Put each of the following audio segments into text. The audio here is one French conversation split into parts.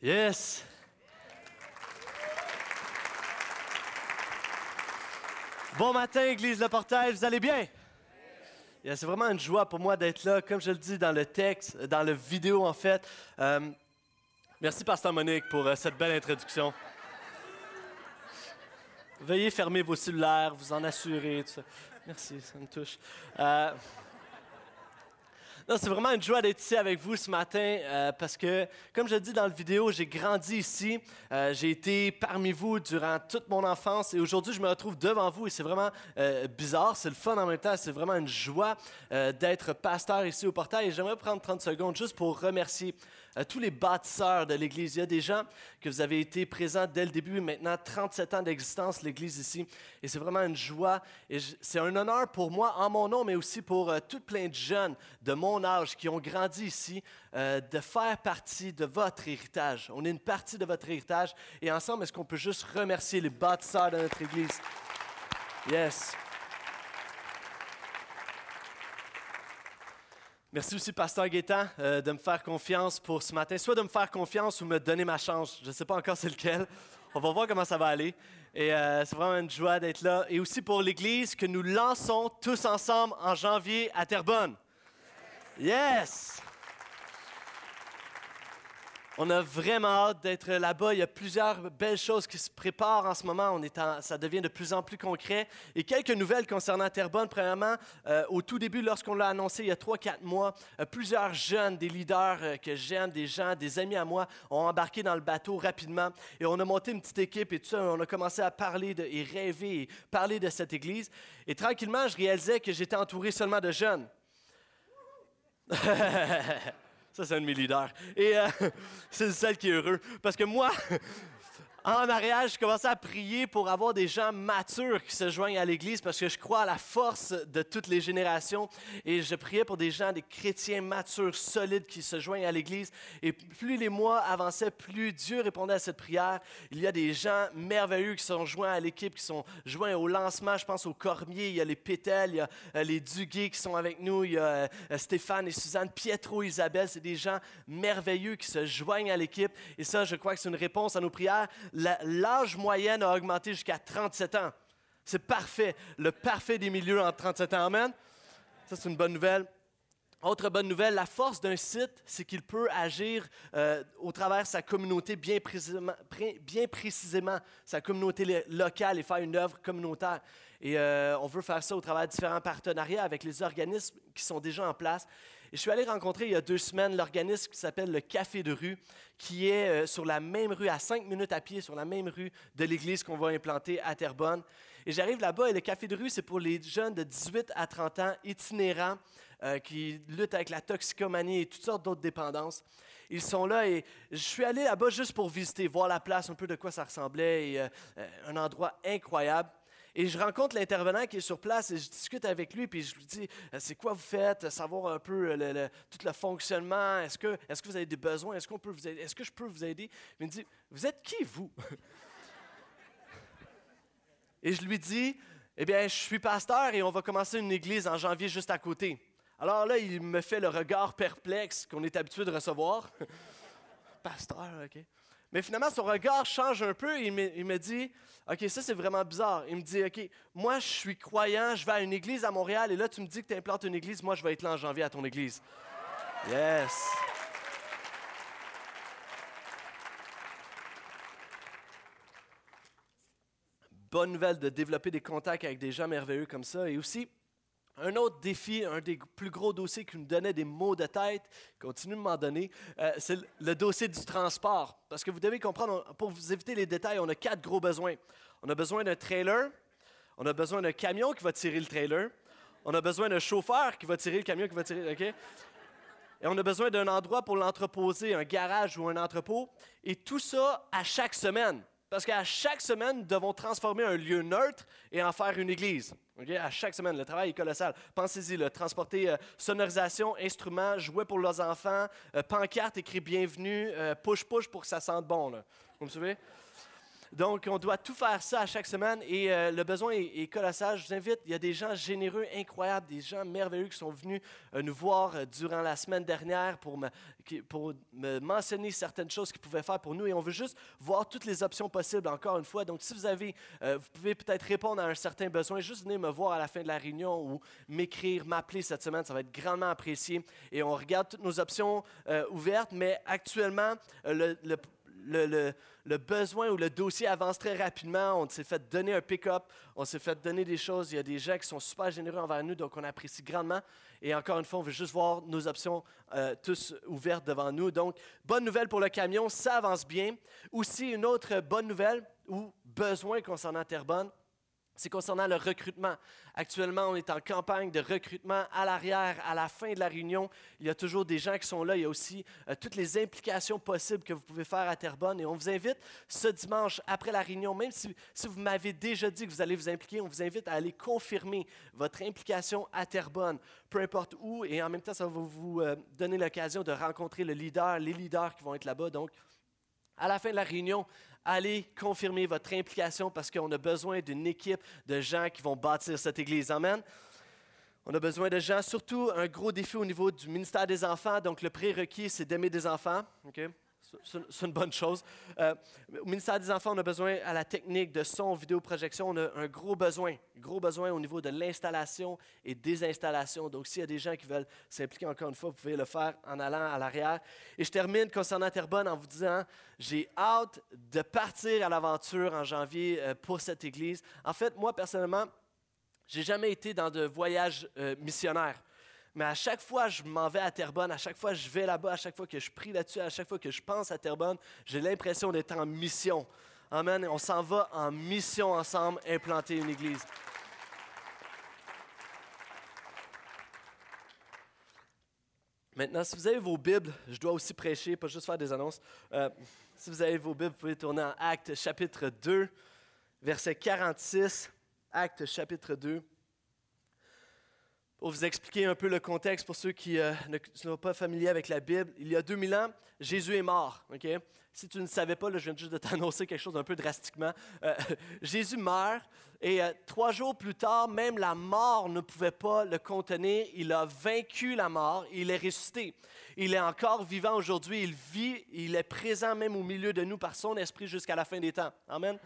Yes! Bon matin, Église Le Portail, vous allez bien? C'est vraiment une joie pour moi d'être là, comme je le dis dans le texte, dans la vidéo en fait. Euh, merci, Pasteur Monique, pour euh, cette belle introduction. Veuillez fermer vos cellulaires, vous en assurer. Merci, ça me touche. Euh, c'est vraiment une joie d'être ici avec vous ce matin euh, parce que, comme je dis dans la vidéo, j'ai grandi ici. Euh, j'ai été parmi vous durant toute mon enfance et aujourd'hui, je me retrouve devant vous et c'est vraiment euh, bizarre. C'est le fun en même temps. C'est vraiment une joie d'être pasteur ici au portail et j'aimerais prendre 30 secondes juste pour remercier tous les bâtisseurs de l'Église. Il y a des gens que vous avez été présents dès le début, maintenant 37 ans d'existence, l'Église ici. Et c'est vraiment une joie et c'est un honneur pour moi en mon nom, mais aussi pour tout plein de jeunes de mon âge, qui ont grandi ici, euh, de faire partie de votre héritage. On est une partie de votre héritage. Et ensemble, est-ce qu'on peut juste remercier les bâtisseurs de notre Église? Yes. Merci aussi, Pasteur Gaétan, euh, de me faire confiance pour ce matin. Soit de me faire confiance ou me donner ma chance. Je ne sais pas encore c'est lequel. On va voir comment ça va aller. Et euh, c'est vraiment une joie d'être là. Et aussi pour l'Église que nous lançons tous ensemble en janvier à Terrebonne. Yes! On a vraiment hâte d'être là-bas. Il y a plusieurs belles choses qui se préparent en ce moment. On est ça devient de plus en plus concret. Et quelques nouvelles concernant Terrebonne. Premièrement, euh, au tout début, lorsqu'on l'a annoncé il y a 3-4 mois, euh, plusieurs jeunes, des leaders euh, que j'aime, des gens, des amis à moi, ont embarqué dans le bateau rapidement. Et on a monté une petite équipe et tout ça. On a commencé à parler de, et rêver et parler de cette église. Et tranquillement, je réalisais que j'étais entouré seulement de jeunes. Ça, c'est un de mes leaders. Et euh, c'est celle qui est heureux. Parce que moi, en mariage, je commençais à prier pour avoir des gens matures qui se joignent à l'Église parce que je crois à la force de toutes les générations. Et je priais pour des gens, des chrétiens matures, solides qui se joignent à l'Église. Et plus les mois avançaient, plus Dieu répondait à cette prière. Il y a des gens merveilleux qui sont joints à l'équipe, qui sont joints au lancement. Je pense au Cormier, il y a les Pétels, il y a euh, les Duguay qui sont avec nous, il y a euh, Stéphane et Suzanne, Pietro, Isabelle. C'est des gens merveilleux qui se joignent à l'équipe. Et ça, je crois que c'est une réponse à nos prières l'âge moyen a augmenté jusqu'à 37 ans. C'est parfait. Le parfait des milieux en 37 ans. Amen. Ça, c'est une bonne nouvelle. Autre bonne nouvelle, la force d'un site, c'est qu'il peut agir euh, au travers de sa communauté bien précisément, bien précisément, sa communauté locale et faire une œuvre communautaire. Et euh, on veut faire ça au travers de différents partenariats avec les organismes qui sont déjà en place. Et je suis allé rencontrer il y a deux semaines l'organisme qui s'appelle le Café de rue, qui est euh, sur la même rue, à cinq minutes à pied, sur la même rue de l'église qu'on va implanter à Terrebonne. Et j'arrive là-bas et le Café de rue, c'est pour les jeunes de 18 à 30 ans itinérants euh, qui luttent avec la toxicomanie et toutes sortes d'autres dépendances. Ils sont là et je suis allé là-bas juste pour visiter, voir la place, un peu de quoi ça ressemblait, et, euh, un endroit incroyable. Et je rencontre l'intervenant qui est sur place et je discute avec lui, puis je lui dis euh, C'est quoi vous faites? Savoir un peu tout le fonctionnement. Est-ce que, est que vous avez des besoins? Est-ce, qu'on? Est-ce que je peux vous aider Il me dit Vous êtes qui, vous Et je lui dis Eh bien, je suis pasteur et on va commencer une église en janvier juste à côté. Alors là, il me fait le regard perplexe qu'on est habitué de recevoir. pasteur, OK. Mais finalement, son regard change un peu et il me, dit OK, ça c'est vraiment bizarre. Il me dit OK, moi je suis croyant, je vais à une église à Montréal et là tu me dis que tu implantes une église, moi je vais être là en janvier à ton église. Yes. Bonne nouvelle de développer des contacts avec des gens merveilleux comme ça et aussi un autre défi, un des plus gros dossiers qui me donnait des maux de tête, continue de m'en donner, euh, c'est le dossier du transport. Parce que vous devez comprendre, pour vous éviter les détails, on a quatre gros besoins. On a besoin d'un trailer, on a besoin d'un camion qui va tirer le trailer, on a besoin d'un chauffeur qui va tirer le camion qui va tirer, OK? Et on a besoin d'un endroit pour l'entreposer, un garage ou un entrepôt. Et tout ça à chaque semaine. Parce qu'à chaque semaine, nous devons transformer un lieu neutre et en faire une église. À chaque semaine, le travail est colossal. Pensez-y, transporter euh, sonorisation, instruments, jouets pour leurs enfants, euh, pancarte écrit bienvenue, push-push pour que ça sente bon. Vous me suivez? Donc, on doit tout faire ça à chaque semaine et euh, le besoin est, colossal. Je vous invite, il y a des gens généreux, incroyables, des gens merveilleux qui sont venus euh, nous voir euh, durant la semaine dernière pour me, mentionner certaines choses qu'ils pouvaient faire pour nous et on veut juste voir toutes les options possibles encore une fois. Donc, si vous avez, vous pouvez peut-être répondre à un certain besoin, juste venez me voir à la fin de la réunion ou m'écrire, m'appeler cette semaine, ça va être grandement apprécié et on regarde toutes nos options ouvertes, mais actuellement, le, le le besoin ou le dossier avance très rapidement. On s'est fait donner un pick-up, on s'est fait donner des choses. Il y a des gens qui sont super généreux envers nous, donc on apprécie grandement. Et encore une fois, on veut juste voir nos options euh, tous ouvertes devant nous. Donc, bonne nouvelle pour le camion, ça avance bien. Aussi, une autre bonne nouvelle ou besoin concernant Terrebonne, c'est concernant le recrutement. Actuellement, on est en campagne de recrutement à l'arrière, à la fin de la réunion. Il y a toujours des gens qui sont là. Il y a aussi euh, toutes les implications possibles que vous pouvez faire à Terrebonne. Et on vous invite ce dimanche, après la réunion, même si, vous m'avez déjà dit que vous allez vous impliquer, on vous invite à aller confirmer votre implication à Terrebonne, peu importe où. Et en même temps, ça va vous euh, donner l'occasion de rencontrer le leader, les leaders qui vont être là-bas. Donc, à la fin de la réunion, allez confirmer votre implication parce qu'on a besoin d'une équipe de gens qui vont bâtir cette Église. Amen. On a besoin de gens, surtout un gros défi au niveau du ministère des enfants. Donc, le prérequis, c'est d'aimer des enfants. C'est une bonne chose. Euh, au ministère des Enfants, on a besoin à la technique de son, vidéo, projection. On a un gros besoin, gros besoin au niveau de l'installation et désinstallation. Donc, s'il y a des gens qui veulent s'impliquer encore une fois, vous pouvez le faire en allant à l'arrière. Et je termine concernant Terrebonne en vous disant, j'ai hâte de partir à l'aventure en janvier euh, pour cette église. En fait, moi, personnellement, j'ai jamais été dans de voyage euh, missionnaire. Mais à chaque fois je m'en vais à Terrebonne, à chaque fois je vais là-bas, à chaque fois que je prie là-dessus, à chaque fois que je pense à Terrebonne, j'ai l'impression d'être en mission. Amen. On s'en va en mission ensemble implanter une église. Maintenant, si vous avez vos Bibles, je dois aussi prêcher, pas juste faire des annonces. Euh, si vous avez vos Bibles, vous pouvez tourner en Acte chapitre 2, verset 46. Acte chapitre 2 pour vous expliquer un peu le contexte pour ceux qui euh, ne sont pas familiers avec la Bible, il y a 2000 ans, Jésus est mort. Si tu ne savais pas, je viens juste de t'annoncer quelque chose un peu drastiquement. Euh, Jésus meurt et euh, trois jours plus tard, même la mort ne pouvait pas le contenir. Il a vaincu la mort, il est ressuscité. Il est encore vivant aujourd'hui, il vit, il est présent même au milieu de nous par son esprit jusqu'à la fin des temps. Amen.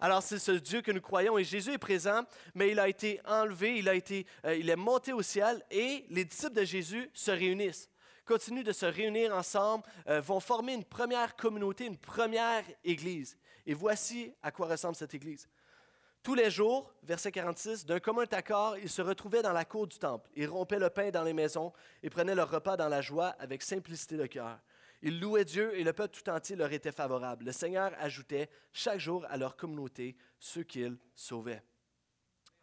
Alors c'est ce Dieu que nous croyons et Jésus est présent, mais il a été enlevé, il, a été, euh, il est monté au ciel et les disciples de Jésus se réunissent continuent de se réunir ensemble, euh, vont former une première communauté, une première église. Et voici à quoi ressemble cette église. Tous les jours, verset 46, d'un commun accord, ils se retrouvaient dans la cour du temple. Ils rompaient le pain dans les maisons et prenaient leur repas dans la joie avec simplicité de cœur. Ils louaient Dieu et le peuple tout entier leur était favorable. Le Seigneur ajoutait chaque jour à leur communauté ceux qu'il sauvait.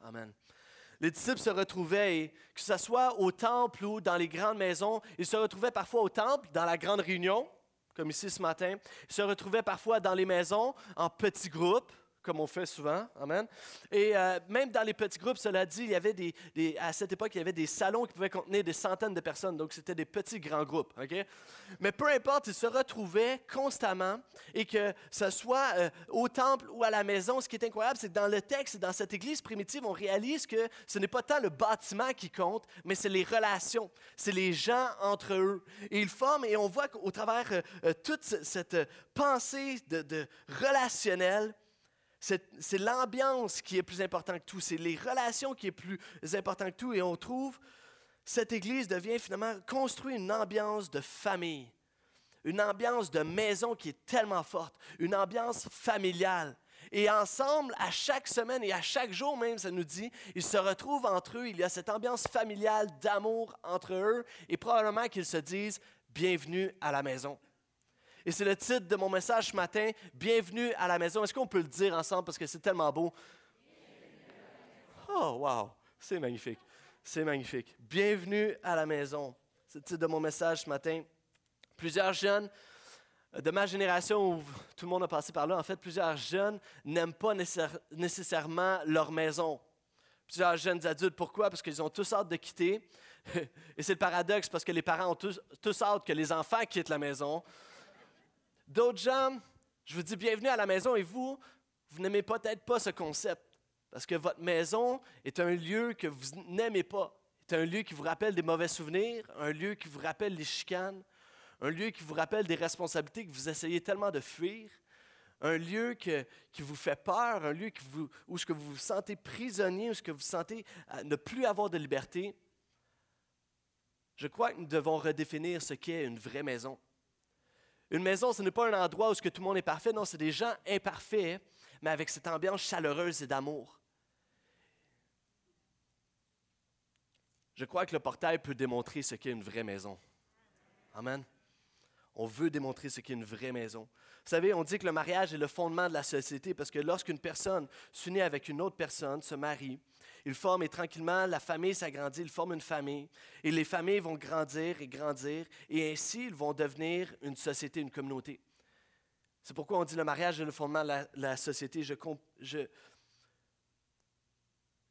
Amen. Les disciples se retrouvaient, et que ce soit au temple ou dans les grandes maisons, ils se retrouvaient parfois au temple, dans la grande réunion, comme ici ce matin. Ils se retrouvaient parfois dans les maisons, en petits groupes comme on fait souvent. Amen. Et euh, même dans les petits groupes, cela dit, il y avait des, à cette époque, il y avait des salons qui pouvaient contenir des centaines de personnes. Donc, c'était des petits grands groupes. ok? Mais peu importe, ils se retrouvaient constamment et que ce soit euh, au temple ou à la maison, ce qui est incroyable, c'est que dans le texte, dans cette église primitive, on réalise que ce n'est pas tant le bâtiment qui compte, mais c'est les relations. C'est les gens entre eux. Et ils forment, et on voit qu'au travers euh, toute cette pensée de, de relationnelle, c'est l'ambiance qui est plus importante que tout, c'est les relations qui est plus important que tout. Et on trouve, cette Église devient finalement construire une ambiance de famille, une ambiance de maison qui est tellement forte, une ambiance familiale. Et ensemble, à chaque semaine et à chaque jour même, ça nous dit, ils se retrouvent entre eux, il y a cette ambiance familiale d'amour entre eux, et probablement qu'ils se disent, bienvenue à la maison. Et c'est le titre de mon message ce matin, Bienvenue à la maison. Est-ce qu'on peut le dire ensemble parce que c'est tellement beau? Oh, wow, c'est magnifique. C'est magnifique. Bienvenue à la maison. C'est le titre de mon message ce matin. Plusieurs jeunes de ma génération, où tout le monde a passé par là, en fait, plusieurs jeunes n'aiment pas nécessairement leur maison. Plusieurs jeunes adultes, pourquoi? Parce qu'ils ont tous hâte de quitter. Et c'est le paradoxe parce que les parents ont tous, hâte que les enfants quittent la maison. D'autres gens, Je vous dis bienvenue à la maison et vous, vous n'aimez peut-être pas ce concept parce que votre maison est un lieu que vous n'aimez pas. C'est un lieu qui vous rappelle des mauvais souvenirs, un lieu qui vous rappelle les chicanes, un lieu qui vous rappelle des responsabilités que vous essayez tellement de fuir, un lieu qui vous fait peur, un lieu où vous vous sentez prisonnier, où ce que vous sentez euh, ne plus avoir de liberté. Je crois que nous devons redéfinir ce qu'est une vraie maison. Une maison, ce n'est pas un endroit où que tout le monde est parfait, non, c'est des gens imparfaits, mais avec cette ambiance chaleureuse et d'amour. Je crois que le portail peut démontrer ce qu'est une vraie maison. Amen. On veut démontrer ce qu'est une vraie maison. Vous savez, on dit que le mariage est le fondement de la société parce que lorsqu'une personne s'unit avec une autre personne, se marie, ils forment et tranquillement la famille s'agrandit, ils forment une famille et les familles vont grandir et grandir et ainsi ils vont devenir une société, une communauté. C'est pourquoi on dit le mariage est le fondement de la, société.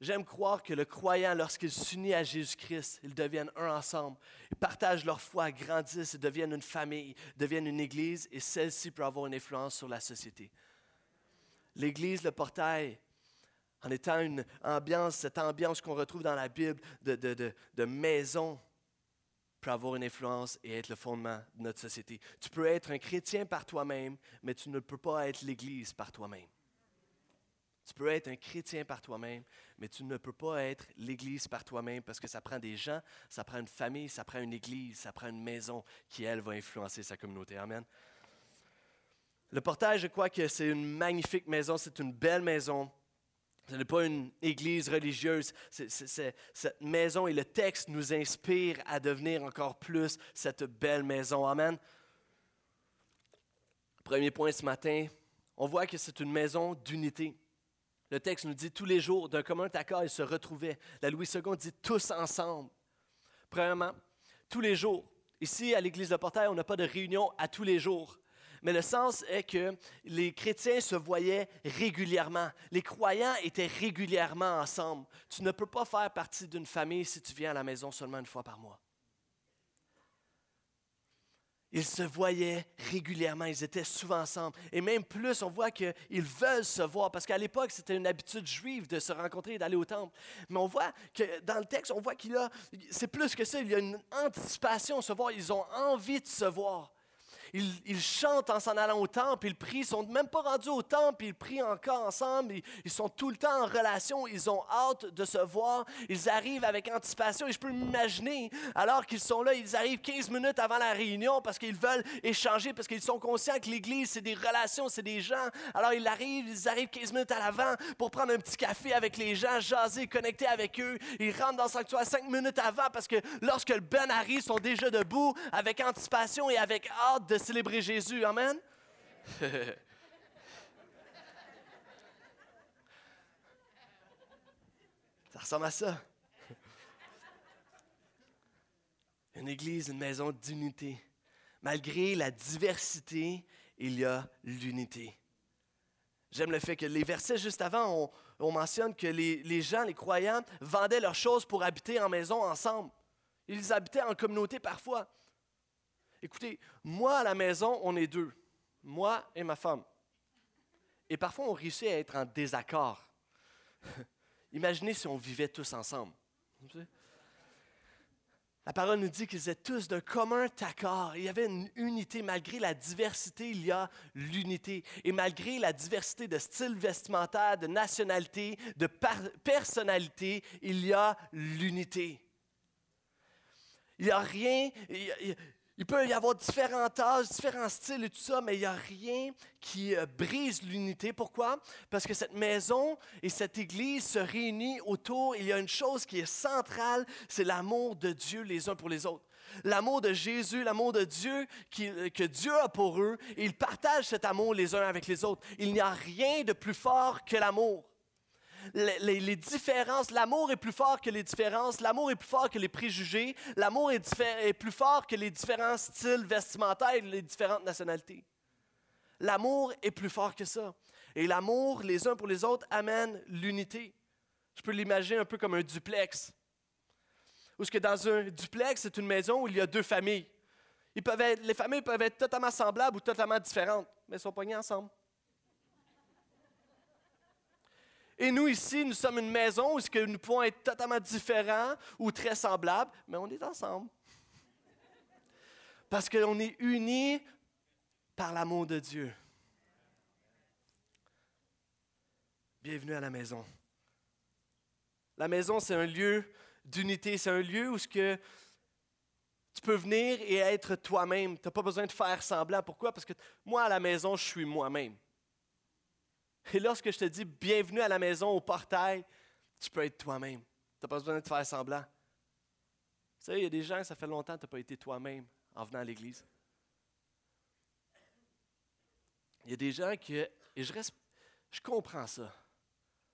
J'aime croire que le croyant, lorsqu'il s'unit à Jésus-Christ, ils deviennent un ensemble. Ils partagent leur foi, grandissent, deviennent une famille, deviennent une église, et celle-ci peut avoir une influence sur la société. L'église, le portail, en étant une ambiance, cette ambiance qu'on retrouve dans la Bible de, de, de maison, peut avoir une influence et être le fondement de notre société. Tu peux être un chrétien par toi-même, mais tu ne peux pas être l'Église par toi-même. Tu peux être un chrétien par toi-même, mais tu ne peux pas être l'Église par toi-même parce que ça prend des gens, ça prend une famille, ça prend une Église, ça prend une maison qui, elle, va influencer sa communauté. Amen. Le portage, je crois que c'est une magnifique maison, c'est une belle maison. Ce n'est pas une église religieuse. cette maison et le texte nous inspirent à devenir encore plus cette belle maison. Amen. Premier point ce matin, on voit que c'est une maison d'unité. Le texte nous dit tous les jours, d'un commun accord, ils se retrouvaient. La Louis II dit tous ensemble. Premièrement, tous les jours. Ici, à l'Église de Portail, on n'a pas de réunion à tous les jours. Mais le sens est que les chrétiens se voyaient régulièrement. Les croyants étaient régulièrement ensemble. Tu ne peux pas faire partie d'une famille si tu viens à la maison seulement une fois par mois. Ils se voyaient régulièrement, ils étaient souvent ensemble. Et même plus, on voit qu'ils veulent se voir, parce qu'à l'époque, c'était une habitude juive de se rencontrer et d'aller au temple. Mais on voit que dans le texte, on voit qu'il y a, c'est plus que ça, il y a une anticipation à se voir, ils ont envie de se voir. Ils, chantent en s'en allant au temple, ils prient, ils sont même pas rendus au temple, ils prient encore ensemble, ils, sont tout le temps en relation, ils ont hâte de se voir, ils arrivent avec anticipation et je peux m'imaginer, alors qu'ils sont là, ils arrivent 15 minutes avant la réunion parce qu'ils veulent échanger, parce qu'ils sont conscients que l'Église, c'est des relations, c'est des gens. Alors ils arrivent, ils arrivent 15 minutes à l'avant pour prendre un petit café avec les gens, jaser, connecter avec eux. Ils rentrent dans le sanctuaire 5 minutes avant parce que lorsque le Ben arrive, ils sont déjà debout avec anticipation et avec hâte de célébrer Jésus. Amen. ça ressemble à ça. Une église, une maison d'unité. Malgré la diversité, il y a l'unité. J'aime le fait que les versets juste avant, on, mentionne que les, les, gens, les croyants, vendaient leurs choses pour habiter en maison ensemble. Ils habitaient en communauté parfois. Écoutez, moi à la maison, on est deux, moi et ma femme. Et parfois, on réussit à être en désaccord. Imaginez si on vivait tous ensemble. La parole nous dit qu'ils étaient tous d'un commun accord. Il y avait une unité. Malgré la diversité, il y a l'unité. Et malgré la diversité de style vestimentaire, de nationalité, de personnalité, il y a l'unité. Il n'y a rien. Peut y avoir différents âges, différents styles et tout ça, mais il n'y a rien qui euh, brise l'unité. Pourquoi? Parce que cette maison et cette église se réunissent autour. Il y a une chose qui est centrale, c'est l'amour de Dieu les uns pour les autres. L'amour de Jésus, l'amour de Dieu euh, que Dieu a pour eux. Ils partagent cet amour les uns avec les autres. Il n'y a rien de plus fort que l'amour les, différences, l'amour est plus fort que les différences, l'amour est plus fort que les préjugés, l'amour est, plus fort que les différents styles vestimentaires et les différentes nationalités. L'amour est plus fort que ça. Et l'amour, les uns pour les autres, amène l'unité. Je peux l'imaginer un peu comme un duplex. Ou ce que dans un duplex, c'est une maison où il y a deux familles. Ils peuvent être- les familles peuvent être totalement semblables ou totalement différentes, mais elles sont poignées ensemble. Et nous, ici, nous sommes une maison où que nous pouvons être totalement différents ou très semblables, mais on est ensemble. Parce qu'on est unis par l'amour de Dieu. Bienvenue à la maison. La maison, c'est un lieu d'unité, c'est un lieu où ce que tu peux venir et être toi-même. Tu n'as pas besoin de faire semblant. Pourquoi? Parce que moi, à la maison, je suis moi-même. Et lorsque je te dis bienvenue à la maison, au portail, tu peux être toi-même. Tu n'as pas besoin de faire semblant. Vous savez, il y a des gens, ça fait longtemps que tu n'as pas été toi-même en venant à l'Église. Il y a des gens qui, et je reste, je comprends ça.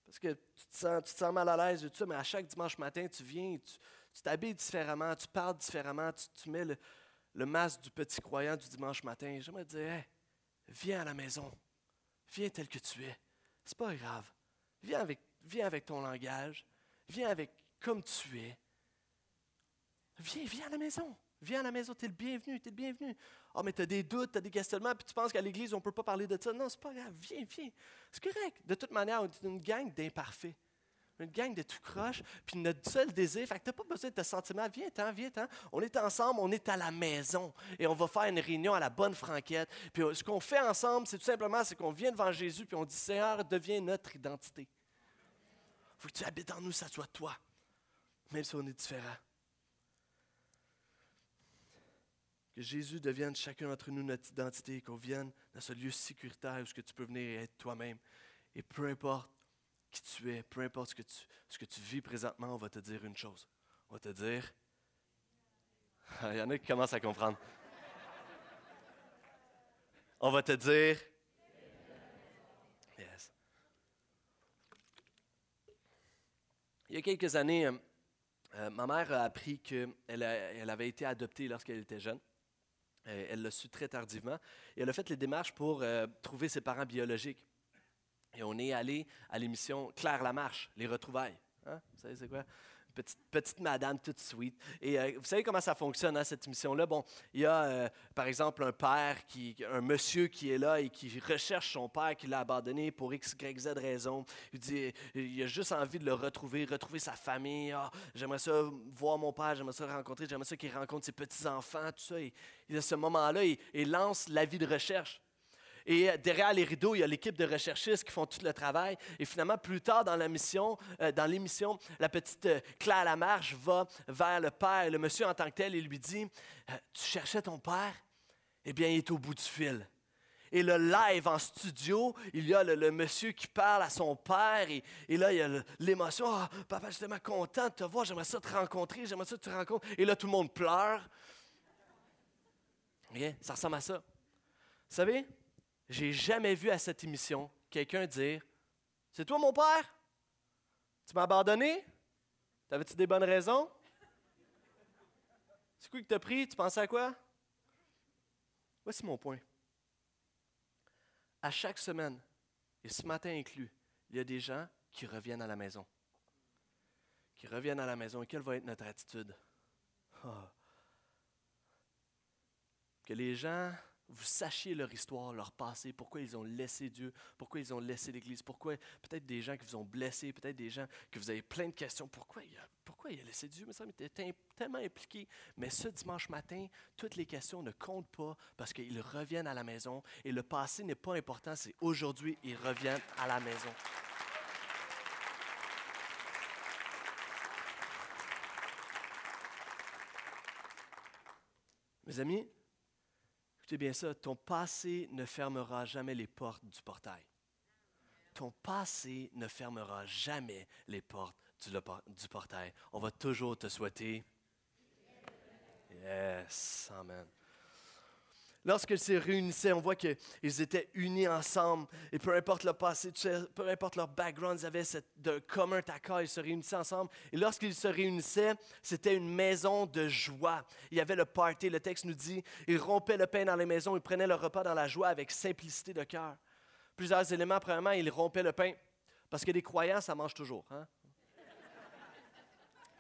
Parce que tu te sens, te mal à l'aise mais à chaque dimanche matin, tu viens, tu t'habilles différemment, tu parles différemment, tu, mets le, masque du petit croyant du dimanche matin. J'aimerais te dire, viens à la maison. Viens tel que tu es. C'est pas grave. Viens avec, viens avec ton langage. Viens avec comme tu es. Viens, viens à la maison. Viens à la maison, tu es le bienvenu, tu es le bienvenu. Ah, mais tu as des doutes, tu as des questionnements, puis tu penses qu'à l'église, on ne peut pas parler de ça. Non, c'est pas grave. Viens, viens. C'est correct. De toute manière, on est une gang d'imparfaits. Une gang de tout croche, puis notre seul désir, fait que tu n'as pas besoin de te sentir mal. Viens, t'en, viens, t'en. On est ensemble, on est à la maison, et on va faire une réunion à la bonne franquette. Puis euh, ce qu'on fait ensemble, c'est tout simplement, c'est qu'on vient devant Jésus, puis on dit, Seigneur, deviens notre identité. Faut que tu habites en nous, ça soit toi, même si on est différent. Que Jésus devienne chacun d'entre nous notre identité, qu'on vienne dans ce lieu sécuritaire où ce que tu peux venir et être toi-même. Et peu importe qui tu es, peu importe ce que tu, ce que tu vis présentement, on va te dire une chose. On va te dire. Il y en a qui commencent à comprendre. On va te dire. Yes. Il y a quelques années, euh, euh, ma mère a appris qu'elle elle avait été adoptée lorsqu'elle était jeune. Euh, elle l'a su très tardivement. Et elle a fait les démarches pour trouver ses parents biologiques. Et on est allé à l'émission Claire Lamarche, Les Retrouvailles. Hein? Vous savez, c'est quoi? Petite, petite madame toute sweet. Et euh, vous savez comment ça fonctionne, hein, cette émission-là? Bon, il y a, euh, par exemple, un père, qui, un monsieur qui est là et qui recherche son père qui l'a abandonné pour X, Y, Z raison. Il dit, il a juste envie de le retrouver, retrouver sa famille. Ah, j'aimerais ça voir mon père, j'aimerais ça le rencontrer, j'aimerais ça qu'il rencontre ses petits-enfants, tout ça. Et, et à ce moment-là, il, il lance l'avis de recherche. Et euh, derrière les rideaux, il y a l'équipe de recherchistes qui font tout le travail. Et finalement, plus tard dans la mission, euh, dans l'émission, la petite euh, Claire Lamarche va vers le père, le monsieur en tant que tel, et lui dit Tu cherchais ton père? Eh bien, il est au bout du fil. Et le live en studio, il y a le, monsieur qui parle à son père, et, et là, il y a l'émotion Ah, Papa, je suis tellement content de te voir, j'aimerais ça te rencontrer, j'aimerais ça que tu te rencontres. Et là, tout le monde pleure. Bien, ça ressemble à ça. Vous savez, j'ai jamais vu à cette émission quelqu'un dire C'est toi mon père? Tu m'as abandonné? T'avais-tu des bonnes raisons? C'est quoi qui t'a pris? Tu pensais à quoi Voici mon point. À chaque semaine, et ce matin inclus, il y a des gens qui reviennent à la maison. Qui reviennent à la maison. Et quelle va être notre attitude? Ah. Que les gens vous sachiez leur histoire, leur passé, pourquoi ils ont laissé Dieu, pourquoi ils ont laissé l'Église, pourquoi peut-être des gens qui vous ont blessé, peut-être des gens que vous avez plein de questions, pourquoi il a, il laissé Dieu, mais ça était tellement impliqué. Mais ce dimanche matin, toutes les questions ne comptent pas parce qu'ils reviennent à la maison et le passé n'est pas important, c'est aujourd'hui, ils reviennent à la maison. Mes amis, Écoutez bien ça, ton passé ne fermera jamais les portes du portail. Ton passé ne fermera jamais les portes du, du portail. On va toujours te souhaiter. Yes, Amen. Lorsqu'ils se réunissaient, on voit qu'ils étaient unis ensemble. Et peu importe leur passé, peu importe leur background, ils avaient cette, de commun accord. Ils se réunissaient ensemble. Et lorsqu'ils se réunissaient, c'était une maison de joie. Il y avait le party. Le texte nous dit ils rompaient le pain dans les maisons. Ils prenaient leur repas dans la joie avec simplicité de cœur. Plusieurs éléments. Premièrement, ils rompaient le pain. Parce que les croyants, ça mange toujours. hein?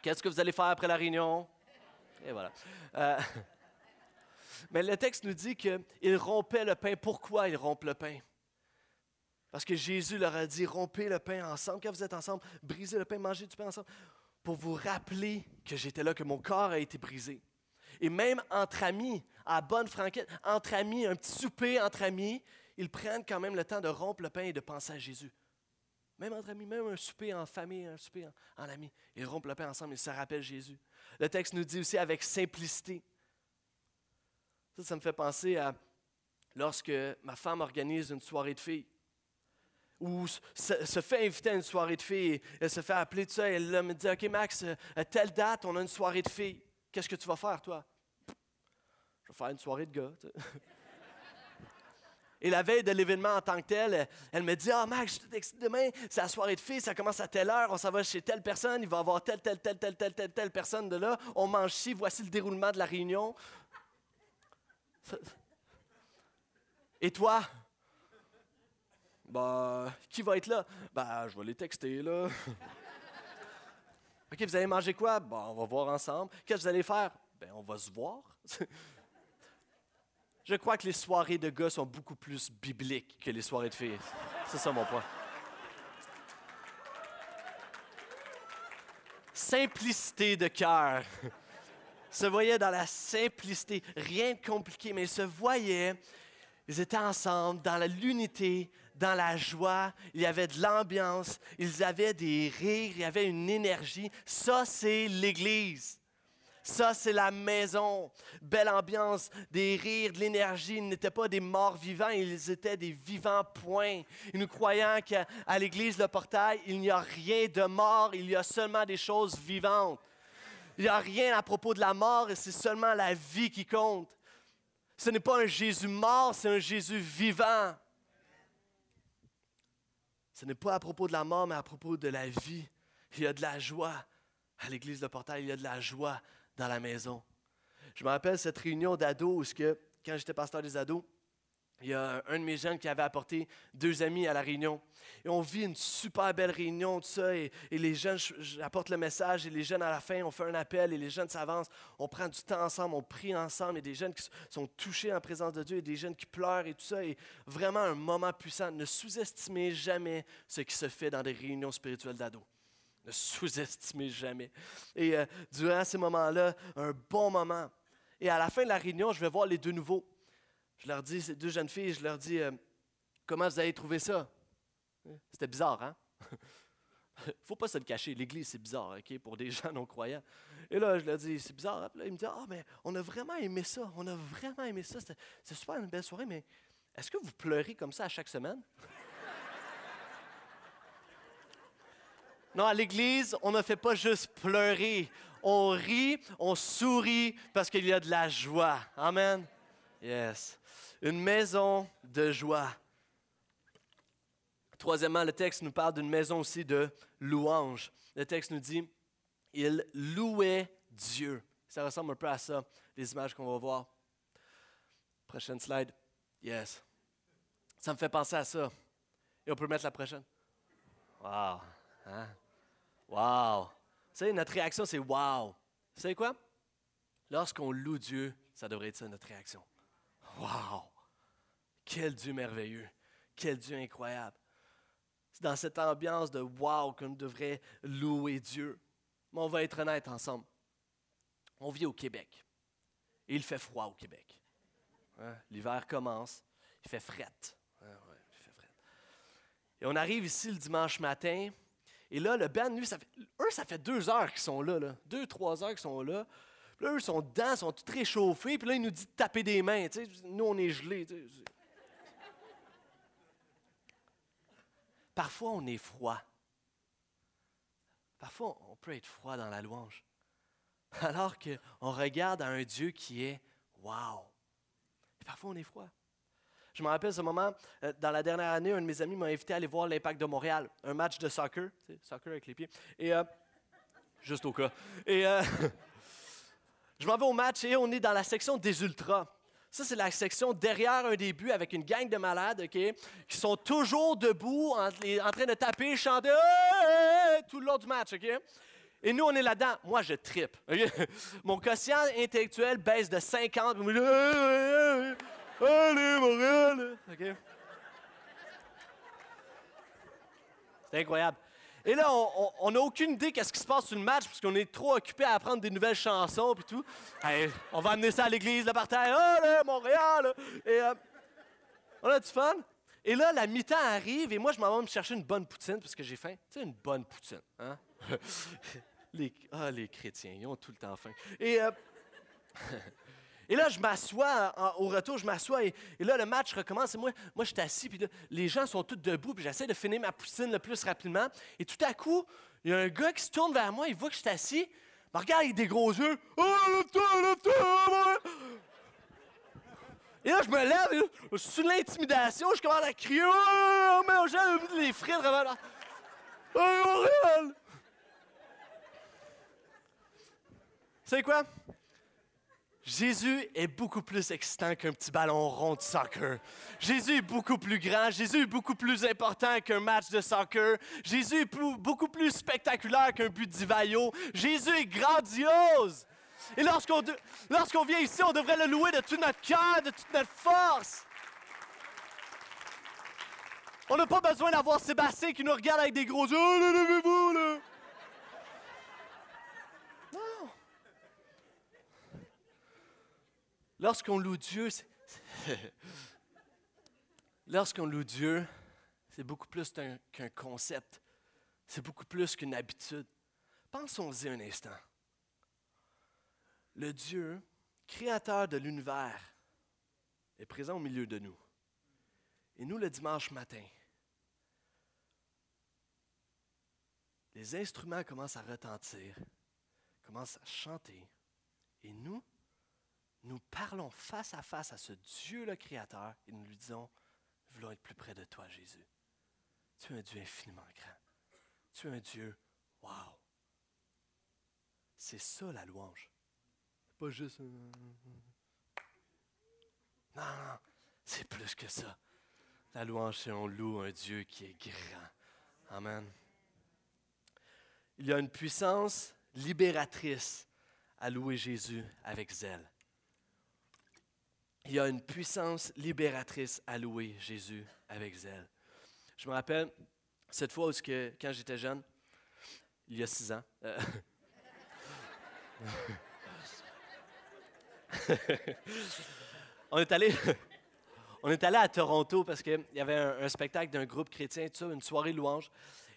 Qu'est-ce que vous allez faire après la réunion? Et voilà. Euh, Mais le texte nous dit qu'il rompait le pain. Pourquoi il rompt le pain? Parce que Jésus leur a dit, rompez le pain ensemble. Quand vous êtes ensemble, brisez le pain, mangez du pain ensemble. Pour vous rappeler que j'étais là, que mon corps a été brisé. Et même entre amis, à bonne franquette, entre amis, un petit souper entre amis, ils prennent quand même le temps de rompre le pain et de penser à Jésus. Même entre amis, même un souper en famille, un souper en, amis. Ils rompent le pain ensemble, ils se rappellent Jésus. Le texte nous dit aussi avec simplicité. Ça, ça me fait penser à lorsque ma femme organise une soirée de filles ou se, fait inviter à une soirée de filles, elle se fait appeler de ça, elle me dit, OK Max, à euh, telle date, on a une soirée de filles. Qu'est-ce que tu vas faire, toi? Je vais faire une soirée de gars. Et la veille de l'événement en tant que tel, elle me dit Ah, Max, je demain, c'est la soirée de filles, ça commence à telle heure, on s'en va chez telle personne, il va y avoir telle, telle, telle, telle, telle, telle, telle personne de là, on mange ci, voici le déroulement de la réunion. Et toi? Bah, qui va être là? Bah, je vais les texter, là. OK, vous allez manger quoi? Bah, on va voir ensemble. Qu'est-ce que vous allez faire? Ben, on va se voir. Je crois que les soirées de gars sont beaucoup plus bibliques que les soirées de filles. C'est ça mon point. Simplicité de cœur. Se voyait dans la simplicité, rien de compliqué, mais se voyaient. Ils étaient ensemble dans l'unité, dans la joie, il y avait de l'ambiance, ils avaient des rires, il y avait une énergie. Ça, c'est l'Église. Ça, c'est la maison. Belle ambiance, des rires, de l'énergie. Ils n'étaient pas des morts vivants, ils étaient des vivants points. Et nous croyons qu'à l'église Le Portail, il n'y a rien de mort, il y a seulement des choses vivantes. Il n'y a rien à propos de la mort et c'est seulement la vie qui compte. Ce n'est pas un Jésus mort, c'est un Jésus vivant. Ce n'est pas à propos de la mort, mais à propos de la vie. Il y a de la joie. À l'église de Portail, il y a de la joie dans la maison. Je me rappelle cette réunion d'ados où, que, quand j'étais pasteur des ados, il y a un de mes jeunes qui avait apporté deux amis à la réunion. Et on vit une super belle réunion, tout ça. Et, les jeunes, j'apporte le message, et les jeunes, à la fin, on fait un appel, et les jeunes s'avancent. On prend du temps ensemble, on prie ensemble. Et des jeunes qui sont touchés en présence de Dieu, et des jeunes qui pleurent, et tout ça. Et vraiment un moment puissant. Ne sous-estimez jamais ce qui se fait dans des réunions spirituelles d'ados. Ne sous-estimez jamais. Et euh, durant ces moments-là, un bon moment. Et à la fin de la réunion, je vais voir les deux nouveaux. Je leur dis, ces deux jeunes filles, je leur dis, euh, comment vous avez trouvé ça? C'était bizarre, hein? faut pas se le cacher, l'Église, c'est bizarre, OK, pour des gens non-croyants. Et là, je leur dis, c'est bizarre. Là, ils me disent, ah, mais on a vraiment aimé ça. On a vraiment aimé ça. C'est super une belle soirée, mais est-ce que vous pleurez comme ça à chaque semaine? Non, à l'église, on ne fait pas juste pleurer. On rit, on sourit parce qu'il y a de la joie. Amen. Yes. Une maison de joie. Troisièmement, le texte nous parle d'une maison aussi de louange. Le texte nous dit, il louait Dieu. Ça ressemble un peu à ça, les images qu'on va voir. Prochaine slide. Yes. Ça me fait penser à ça. Et on peut mettre la prochaine. Wow. Hein? Wow! Tu sais, notre réaction, c'est wow. Vous savez quoi? Lorsqu'on loue Dieu, ça devrait être ça notre réaction. Wow! Quel Dieu merveilleux! Quel Dieu incroyable! C'est dans cette ambiance de wow qu'on devrait louer Dieu. Mais on va être honnête ensemble. On vit au Québec. Et il fait froid au Québec. Hein? L'hiver commence. Il fait fret. Hein, il fait fret. Et on arrive ici le dimanche matin. Et là, le band, lui, ça fait, eux, ça fait deux heures qu'ils sont là. Deux, trois heures qu'ils sont là. Puis là, eux, sont dedans, sont tout réchauffés. Puis là, ils nous disent de taper des mains. Nous, on est gelés. Parfois, on est froid. Parfois, on peut être froid dans la louange. Alors qu'on regarde à un Dieu qui est wow. Parfois, on est froid. Je me rappelle ce moment, euh, dans la dernière année, un de mes amis m'a invité à aller voir l'Impact de Montréal, un match de soccer, soccer avec les pieds. Et, euh, juste au cas. Et euh, je m'en vais au match et on est dans la section des ultras. Ça, c'est la section derrière un début avec une gang de malades, OK, qui sont toujours debout en, train de taper, chanter tout le long du match, OK? Et nous, on est là-dedans. Moi, je tripe. Mon quotient intellectuel baisse de 50. Allez, Montréal! C'est incroyable. Et là, on n'a aucune idée qu'est-ce qui se passe sur le match parce qu'on est trop occupé à apprendre des nouvelles chansons et tout. on va amener ça à l'église, le partage. Allez, Montréal! Et euh, on a du fun. Et là, la mi-temps arrive et moi, je m'en vais me chercher une bonne poutine parce que j'ai faim. Tu sais, une bonne poutine. Hein? les, ah, les chrétiens, ils ont tout le temps faim. Et, euh, et là, je m'assois, au retour, je m'assois et, là, le match recommence. Et moi, moi je suis assis, puis les gens sont tous debout, puis j'essaie de finir ma poutine le plus rapidement. Et tout à coup, il y a un gars qui se tourne vers moi, il voit que je suis assis. Me regarde avec des gros yeux. Oh! Et là, je me lève, je suis sous l'intimidation, je commence à crier Oh, mais j'ai les frites vraiment. Oh, Montréal! C'est quoi? Jésus est beaucoup plus excitant qu'un petit ballon rond de soccer. Jésus est beaucoup plus grand. Jésus est beaucoup plus important qu'un match de soccer. Jésus est beaucoup plus spectaculaire qu'un but d'Ivaio. Jésus est grandiose. Et lorsqu'on vient ici, on devrait le louer de tout notre cœur, de toute notre force. On n'a pas besoin d'avoir Sébastien qui nous regarde avec des gros yeux. Oh, levez-vous, là. Non. Lorsqu'on loue Dieu, lorsqu'on loue Dieu, c'est beaucoup plus qu'un concept. C'est beaucoup plus qu'une habitude. Pensons-y un instant le Dieu, créateur de l'univers, est présent au milieu de nous. Et nous, le dimanche matin, les instruments commencent à retentir, commencent à chanter, et nous, nous parlons face à face à ce Dieu le Créateur et nous lui disons, nous voulons être plus près de toi, Jésus. Tu es un Dieu infiniment grand. Tu es un Dieu, wow. C'est ça la louange. Pas juste Non, non, c'est plus que ça. La louange, c'est on loue un Dieu qui est grand. Amen. Il y a une puissance libératrice à louer Jésus avec zèle. Il y a une puissance libératrice à louer Jésus avec zèle. Je me rappelle cette fois où, quand j'étais jeune, il y a six ans, euh, on, est allé, on est allé à Toronto parce qu'il y avait un, spectacle d'un groupe chrétien, une soirée louange.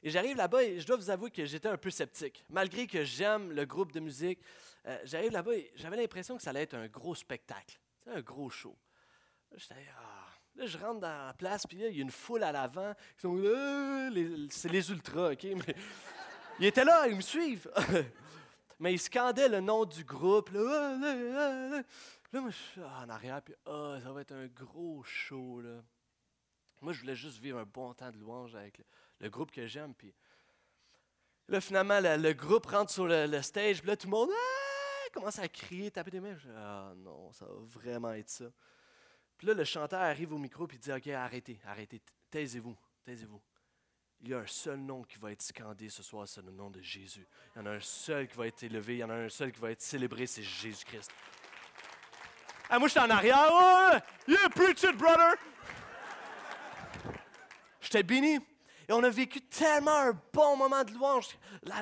Et j'arrive là-bas et je dois vous avouer que j'étais un peu sceptique. Malgré que j'aime le groupe de musique, euh, j'arrive là-bas et j'avais l'impression que ça allait être un gros spectacle, un gros show. Ah. Là, je rentre dans la place, puis il y a une foule à l'avant. Euh, c'est les ultras, OK? Mais, ils étaient là, ils me suivent. mais il scandait le nom du groupe. Là, là moi, je suis en arrière, puis oh, ça va être un gros show. Là. Moi, je voulais juste vivre un bon temps de louange avec le, groupe que j'aime. Puis là, finalement, le, groupe rentre sur le, stage, puis là, tout le monde ah! Commence à crier, taper des mains. Je ah non, ça va vraiment être ça. Puis là, le chanteur arrive au micro, il dit, OK, arrêtez, arrêtez, taisez-vous, taisez-vous. Il y a un seul nom qui va être scandé ce soir, c'est le nom de Jésus. Il y en a un seul qui va être élevé, il y en a un seul qui va être célébré, c'est Jésus-Christ. Ah, moi, je suis en arrière. Oh, yeah, preach it, brother! J'étais béni. Et on a vécu tellement un bon moment de louange. La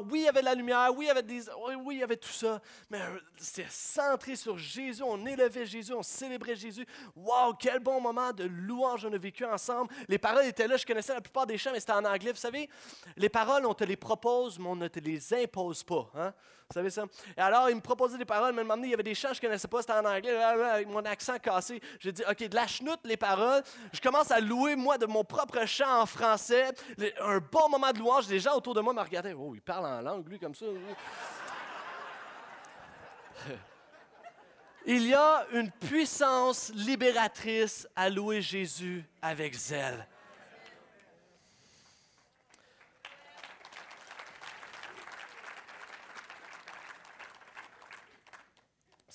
oui, il y avait de la lumière, oui, il y avait des, oui, il y avait tout ça, mais euh, c'était centré sur Jésus. On élevait Jésus, on célébrait Jésus. Wow, quel bon moment de louange on a vécu ensemble. Les paroles étaient là, je connaissais la plupart des chants, mais c'était en anglais. Vous savez, les paroles, on te les propose, mais on ne te les impose pas. Hein? Vous savez ça? Et alors, il me proposait des paroles, mais il y avait des chants que je ne connaissais pas, c'était en anglais, avec mon accent cassé. J'ai dit, OK, de la chenoute, les paroles. Je commence à louer, moi, de mon propre chant en français. Un bon moment de louange. Les gens autour de moi me regardaient. Oh, il parle en langue, lui, comme ça. Il y a une puissance libératrice à louer Jésus avec zèle.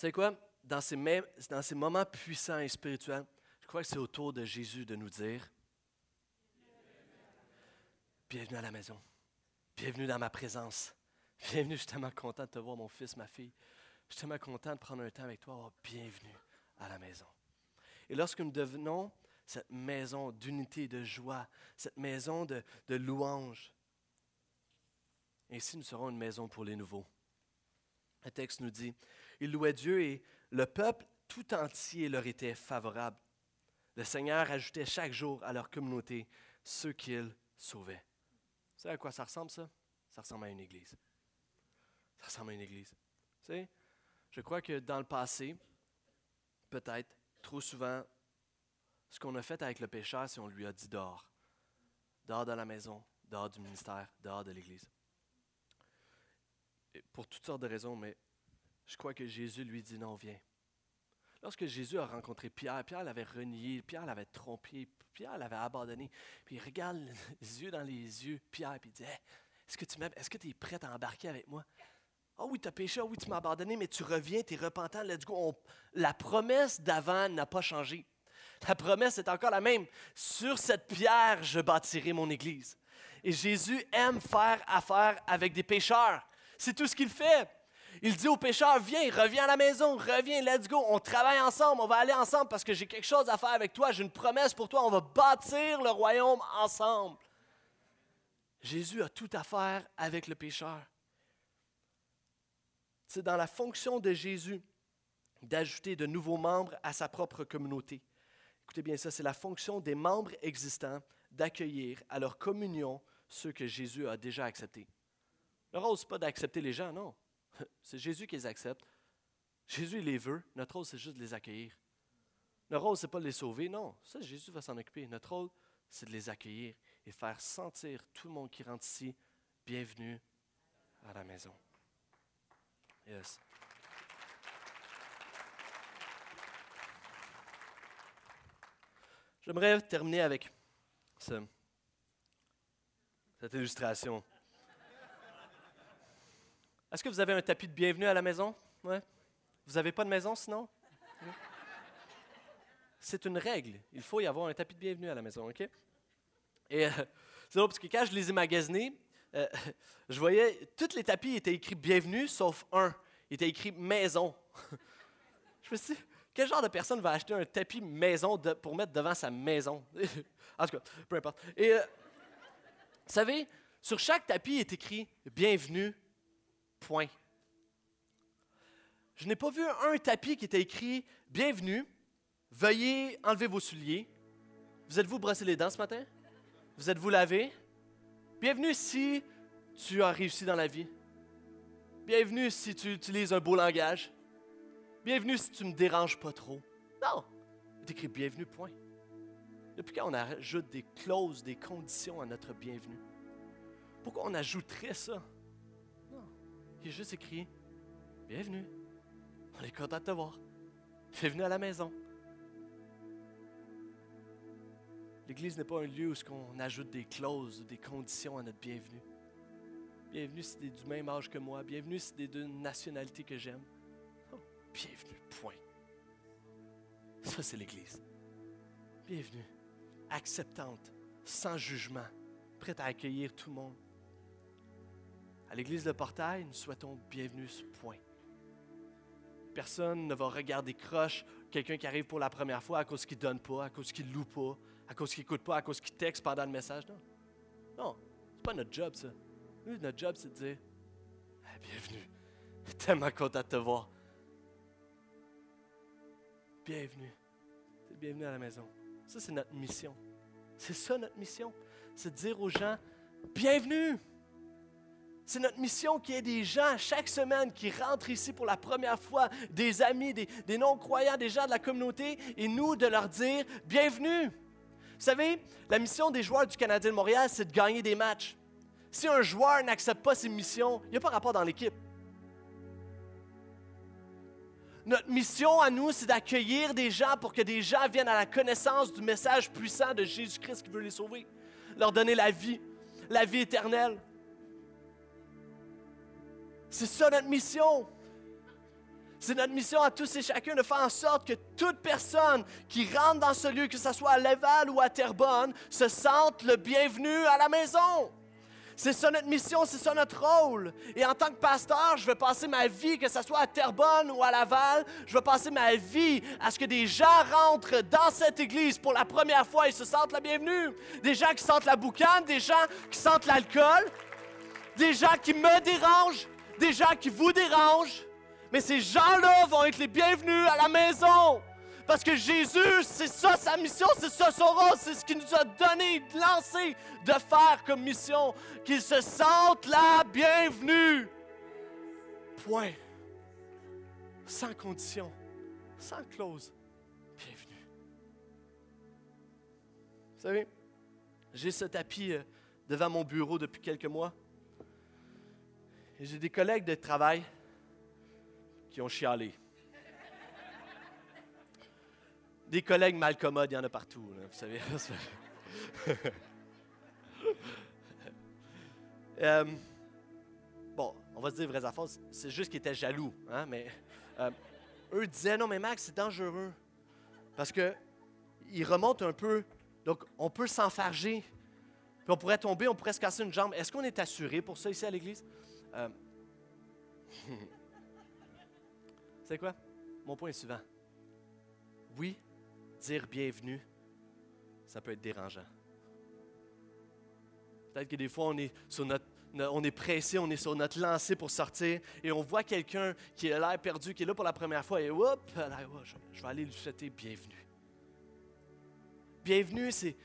savez quoi? Dans ces, dans ces moments puissants et spirituels, je crois que c'est au tour de Jésus de nous dire Bienvenue à la maison. Bienvenue dans ma présence. Bienvenue, je suis tellement content de te voir, mon fils, ma fille. Je suis tellement content de prendre un temps avec toi. Oh, bienvenue à la maison. Et lorsque nous devenons cette maison d'unité, de joie, cette maison de, de louange, ainsi nous serons une maison pour les nouveaux. Le texte nous dit, ils louaient Dieu et le peuple tout entier leur était favorable. Le Seigneur ajoutait chaque jour à leur communauté ceux qu'il sauvait. Savez à quoi ça ressemble, ça? Ça ressemble à une église. Ça ressemble à une église. Tu sais, je crois que dans le passé, peut-être, trop souvent, ce qu'on a fait avec le pécheur, c'est qu'on lui a dit dehors. Dehors de la maison, dehors du ministère, dehors de l'église. pour toutes sortes de raisons, mais je crois que Jésus lui dit non, viens. Lorsque Jésus a rencontré Pierre, Pierre l'avait renié, Pierre l'avait trompé, Pierre l'avait abandonné. Puis il regarde les yeux dans les yeux, Pierre, puis il dit Est-ce que tu es prêt à embarquer avec moi Ah oui, tu as péché, ah oui, tu m'as abandonné, mais tu reviens, tu es repentant, let's la promesse d'avant n'a pas changé. La promesse est encore la même. Sur cette pierre, je bâtirai mon église. Et Jésus aime faire affaire avec des pécheurs. C'est tout ce qu'il fait. Il dit au pécheur, viens, reviens à la maison, reviens, let's go, on travaille ensemble, on va aller ensemble parce que j'ai quelque chose à faire avec toi, j'ai une promesse pour toi, on va bâtir le royaume ensemble. Jésus a tout à faire avec le pécheur. C'est dans la fonction de Jésus d'ajouter de nouveaux membres à sa propre communauté. Écoutez bien ça, c'est la fonction des membres existants d'accueillir à leur communion ceux que Jésus a déjà acceptés. Le rôle, ce pas d'accepter les gens, non. C'est Jésus qui les accepte. Jésus les veut. Notre rôle, c'est juste de les accueillir. Notre rôle, ce n'est pas de les sauver. Non, ça, Jésus va s'en occuper. Notre rôle, c'est de les accueillir et faire sentir tout le monde qui rentre ici bienvenue à la maison. Yes. J'aimerais terminer avec cette illustration. Est-ce que vous avez un tapis de bienvenue à la maison? Ouais. Vous n'avez pas de maison sinon? C'est une règle. Il faut y avoir un tapis de bienvenue à la maison, OK? Et euh, c'est drôle parce que quand je les ai magasinés, euh, je voyais, tous les tapis étaient écrits bienvenue sauf un. Il était écrit maison. je me suis dit, quel genre de personne va acheter un tapis maison pour mettre devant sa maison? en tout cas, peu importe. Et euh, vous savez, sur chaque tapis est écrit bienvenue Point. Je n'ai pas vu un tapis qui était écrit Bienvenue, veuillez enlever vos souliers. Vous êtes-vous brossé les dents ce matin? Vous êtes-vous lavé? Bienvenue si tu as réussi dans la vie. Bienvenue si tu utilises un beau langage. Bienvenue si tu ne me déranges pas trop. Non, il écrit bienvenue, point. Depuis quand on ajoute des clauses, des conditions à notre bienvenue? Pourquoi on ajouterait ça? A juste écrit Bienvenue. On est content de te voir. Bienvenue à la maison. L'Église n'est pas un lieu où on ajoute des clauses ou des conditions à notre bienvenue. Bienvenue si tu es du même âge que moi. Bienvenue si tu es d'une nationalité que j'aime. Oh, bienvenue, point. Ça, c'est l'Église. Bienvenue, acceptante, sans jugement, prête à accueillir tout le monde. À l'église de Portail, nous souhaitons bienvenue ce point. Personne ne va regarder croche quelqu'un qui arrive pour la première fois à cause qu'il ne donne pas, à cause qu'il ne loue pas, à cause qu'il n'écoute pas, à cause qu'il texte pendant le message. Non. Non, c'est pas notre job, ça. Nous, notre job, c'est de dire Bienvenue. Tellement content de te voir. Bienvenue. Bienvenue à la maison. Ça, c'est notre mission. C'est ça notre mission. C'est de dire aux gens Bienvenue. C'est notre mission qu'il y ait des gens chaque semaine qui rentrent ici pour la première fois, des amis, des, non-croyants, des gens de la communauté, et nous de leur dire bienvenue. Vous savez, la mission des joueurs du Canadien de Montréal, c'est de gagner des matchs. Si un joueur n'accepte pas ses missions, il n'y a pas rapport dans l'équipe. Notre mission à nous, c'est d'accueillir des gens pour que des gens viennent à la connaissance du message puissant de Jésus-Christ qui veut les sauver, leur donner la vie, la vie éternelle. C'est ça notre mission. C'est notre mission à tous et chacun de faire en sorte que toute personne qui rentre dans ce lieu, que ce soit à Laval ou à Terrebonne, se sente le bienvenu à la maison. C'est ça notre mission, c'est ça notre rôle. Et en tant que pasteur, je veux passer ma vie, que ce soit à Terrebonne ou à Laval, je veux passer ma vie à ce que des gens rentrent dans cette église pour la première fois et se sentent la bienvenue. Des gens qui sentent la boucane, des gens qui sentent l'alcool, des gens qui me dérangent, des gens qui vous dérangent. Mais ces gens-là vont être les bienvenus à la maison. Parce que Jésus, c'est ça sa mission, c'est ça son rôle, c'est ce qu'il nous a donné, lancé de faire comme mission. Qu'ils se sentent la bienvenue. Point. Sans condition, sans clause. Bienvenue. Vous savez, j'ai ce tapis euh, devant mon bureau depuis quelques mois. J'ai des collègues de travail qui ont chialé. Des collègues malcommodes, il y en a partout, vous savez. Euh, bon, on va se dire vraies affaires, c'est juste qu'ils étaient jaloux, hein, mais euh, eux disaient non, mais Max, c'est dangereux. Parce que ils remontent un peu, donc on peut s'enfarger, puis on pourrait tomber, on pourrait se casser une jambe. Est-ce qu'on est assuré pour ça ici à l'Église? Euh, c'est quoi? Mon point est suivant. Oui, dire bienvenue, ça peut être dérangeant. Peut-être que des fois, on est, sur notre, on est pressé, on est sur notre lancée pour sortir et on voit quelqu'un qui a l'air perdu, qui est là pour la première fois et hop, je vais aller lui souhaiter bienvenue. Bienvenue, c'est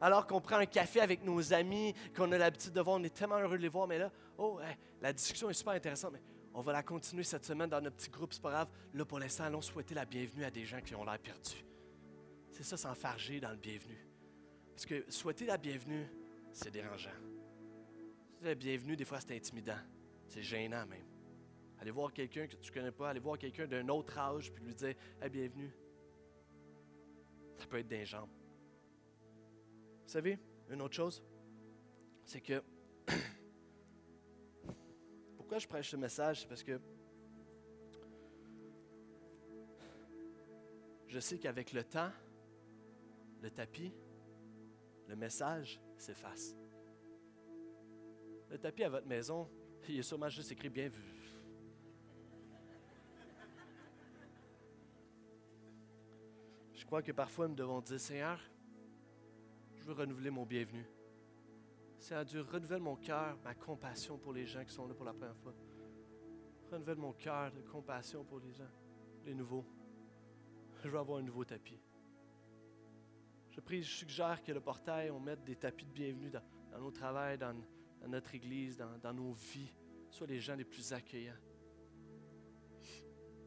alors qu'on prend un café avec nos amis, qu'on a l'habitude de voir, on est tellement heureux de les voir, mais là, oh, la discussion est super intéressante, mais on va la continuer cette semaine dans notre petit groupe, c'est pas grave. Là, pour l'instant, allons souhaiter la bienvenue à des gens qui ont l'air perdus. C'est ça, s'enfarger dans le bienvenu. Parce que souhaiter la bienvenue, c'est dérangeant. La bienvenue, des fois, c'est intimidant. C'est gênant même. Aller voir quelqu'un que tu ne connais pas, aller voir quelqu'un d'un autre âge, puis lui dire hey, bienvenue. Ça peut être d'un Vous savez, une autre chose, c'est que je prêche ce message, c'est parce que je sais qu'avec le temps, le tapis, le message s'efface. Le tapis à votre maison, il est sûrement juste écrit bien vu. Je crois que parfois nous devons dire Seigneur, je veux renouveler mon bienvenu. Seigneur Dieu, renouvelle mon cœur, ma compassion pour les gens qui sont là pour la première fois. Renouvelle mon cœur de compassion pour les gens, les nouveaux. Je veux avoir un nouveau tapis. Je prie, je suggère que le portail, on mette des tapis de bienvenue dans, nos travails, dans, notre église, dans, nos vies. Soit les gens les plus accueillants.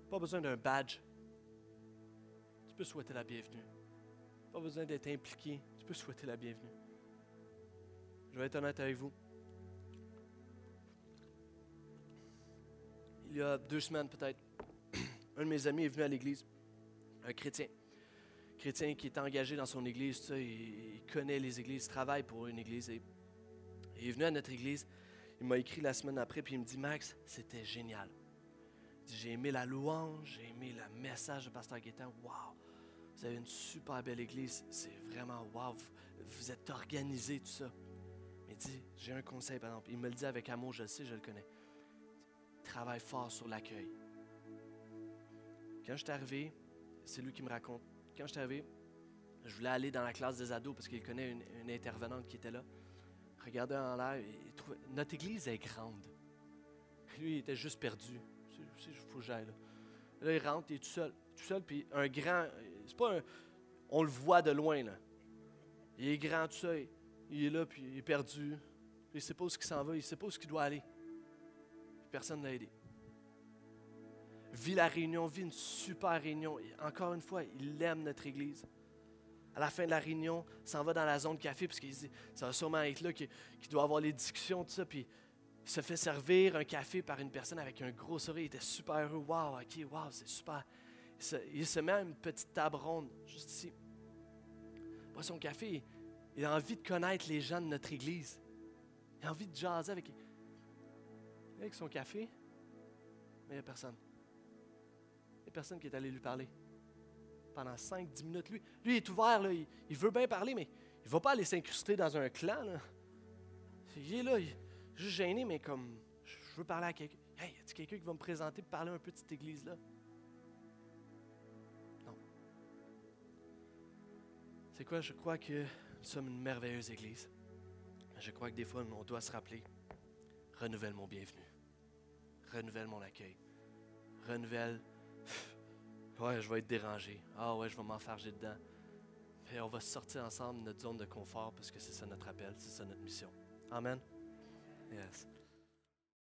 Pas besoin d'un badge. Tu peux souhaiter la bienvenue. Pas besoin d'être impliqué. Tu peux souhaiter la bienvenue. Je vais être honnête avec vous. Il y a deux semaines peut-être, un de mes amis est venu à l'église, un chrétien chrétien qui est engagé dans son église, il, connaît les églises, il travaille pour une église. Il est venu à notre église. Il m'a écrit la semaine après, puis il me dit Max, c'était génial. J'ai aimé la louange, j'ai aimé le message de Pasteur Gaétan. Wow! Vous avez une super belle église. C'est vraiment wow. Vous, êtes organisé, tout ça. Il dit J'ai un conseil, par exemple. Il me le dit avec amour, je le sais, je le connais. Travaille fort sur l'accueil. Quand je suis arrivé, c'est lui qui me raconte quand je suis arrivé, je voulais aller dans la classe des ados parce qu'il connaît une, intervenante qui était là. Regardait en l'air, notre église est grande. Lui, il était juste perdu. Il faut que j'aille là. Là, il rentre, il est tout seul. Tout seul, puis un grand. C'est pas un. On le voit de loin, là. Il est grand, tout ça. Il est là, puis il est perdu. Il ne sait pas où il s'en va, il ne sait pas où il doit aller. Personne ne l'a aidé vit la réunion, vit une super réunion. encore une fois, il aime notre Église. À la fin de la réunion, s'en va dans la zone café, parce qu'il dit, ça va sûrement être là qu'il doit avoir les discussions, tout ça. Puis il se fait servir un café par une personne avec un gros sourire. Il était super heureux. Wow, ok, wow, c'est super. Il se, met à une petite table ronde, juste ici. Après son café, il a envie de connaître les gens de notre Église. Il a envie de jaser avec, avec son café, mais il n'y a personne personne qui est allé lui parler. Pendant 5-10 minutes. Lui, lui, il est ouvert, là, il, veut bien parler, mais il ne va pas aller s'incruster dans un clan. Il est là, il est juste gêné, mais comme, je veux parler à quelqu'un. Hey, y a quelqu'un qui va me présenter pour parler un peu de cette église-là? Non. C'est quoi? Je crois que sommes une merveilleuse église. Je crois que des fois, on doit se rappeler renouvelle mon bienvenu. Renouvelle mon accueil. Renouvelle. Ouais, je vais être dérangé. Ah ouais, je vais m'enfarger dedans. Et on va sortir ensemble de notre zone de confort parce que c'est ça notre appel, c'est ça notre mission. Amen. Yes.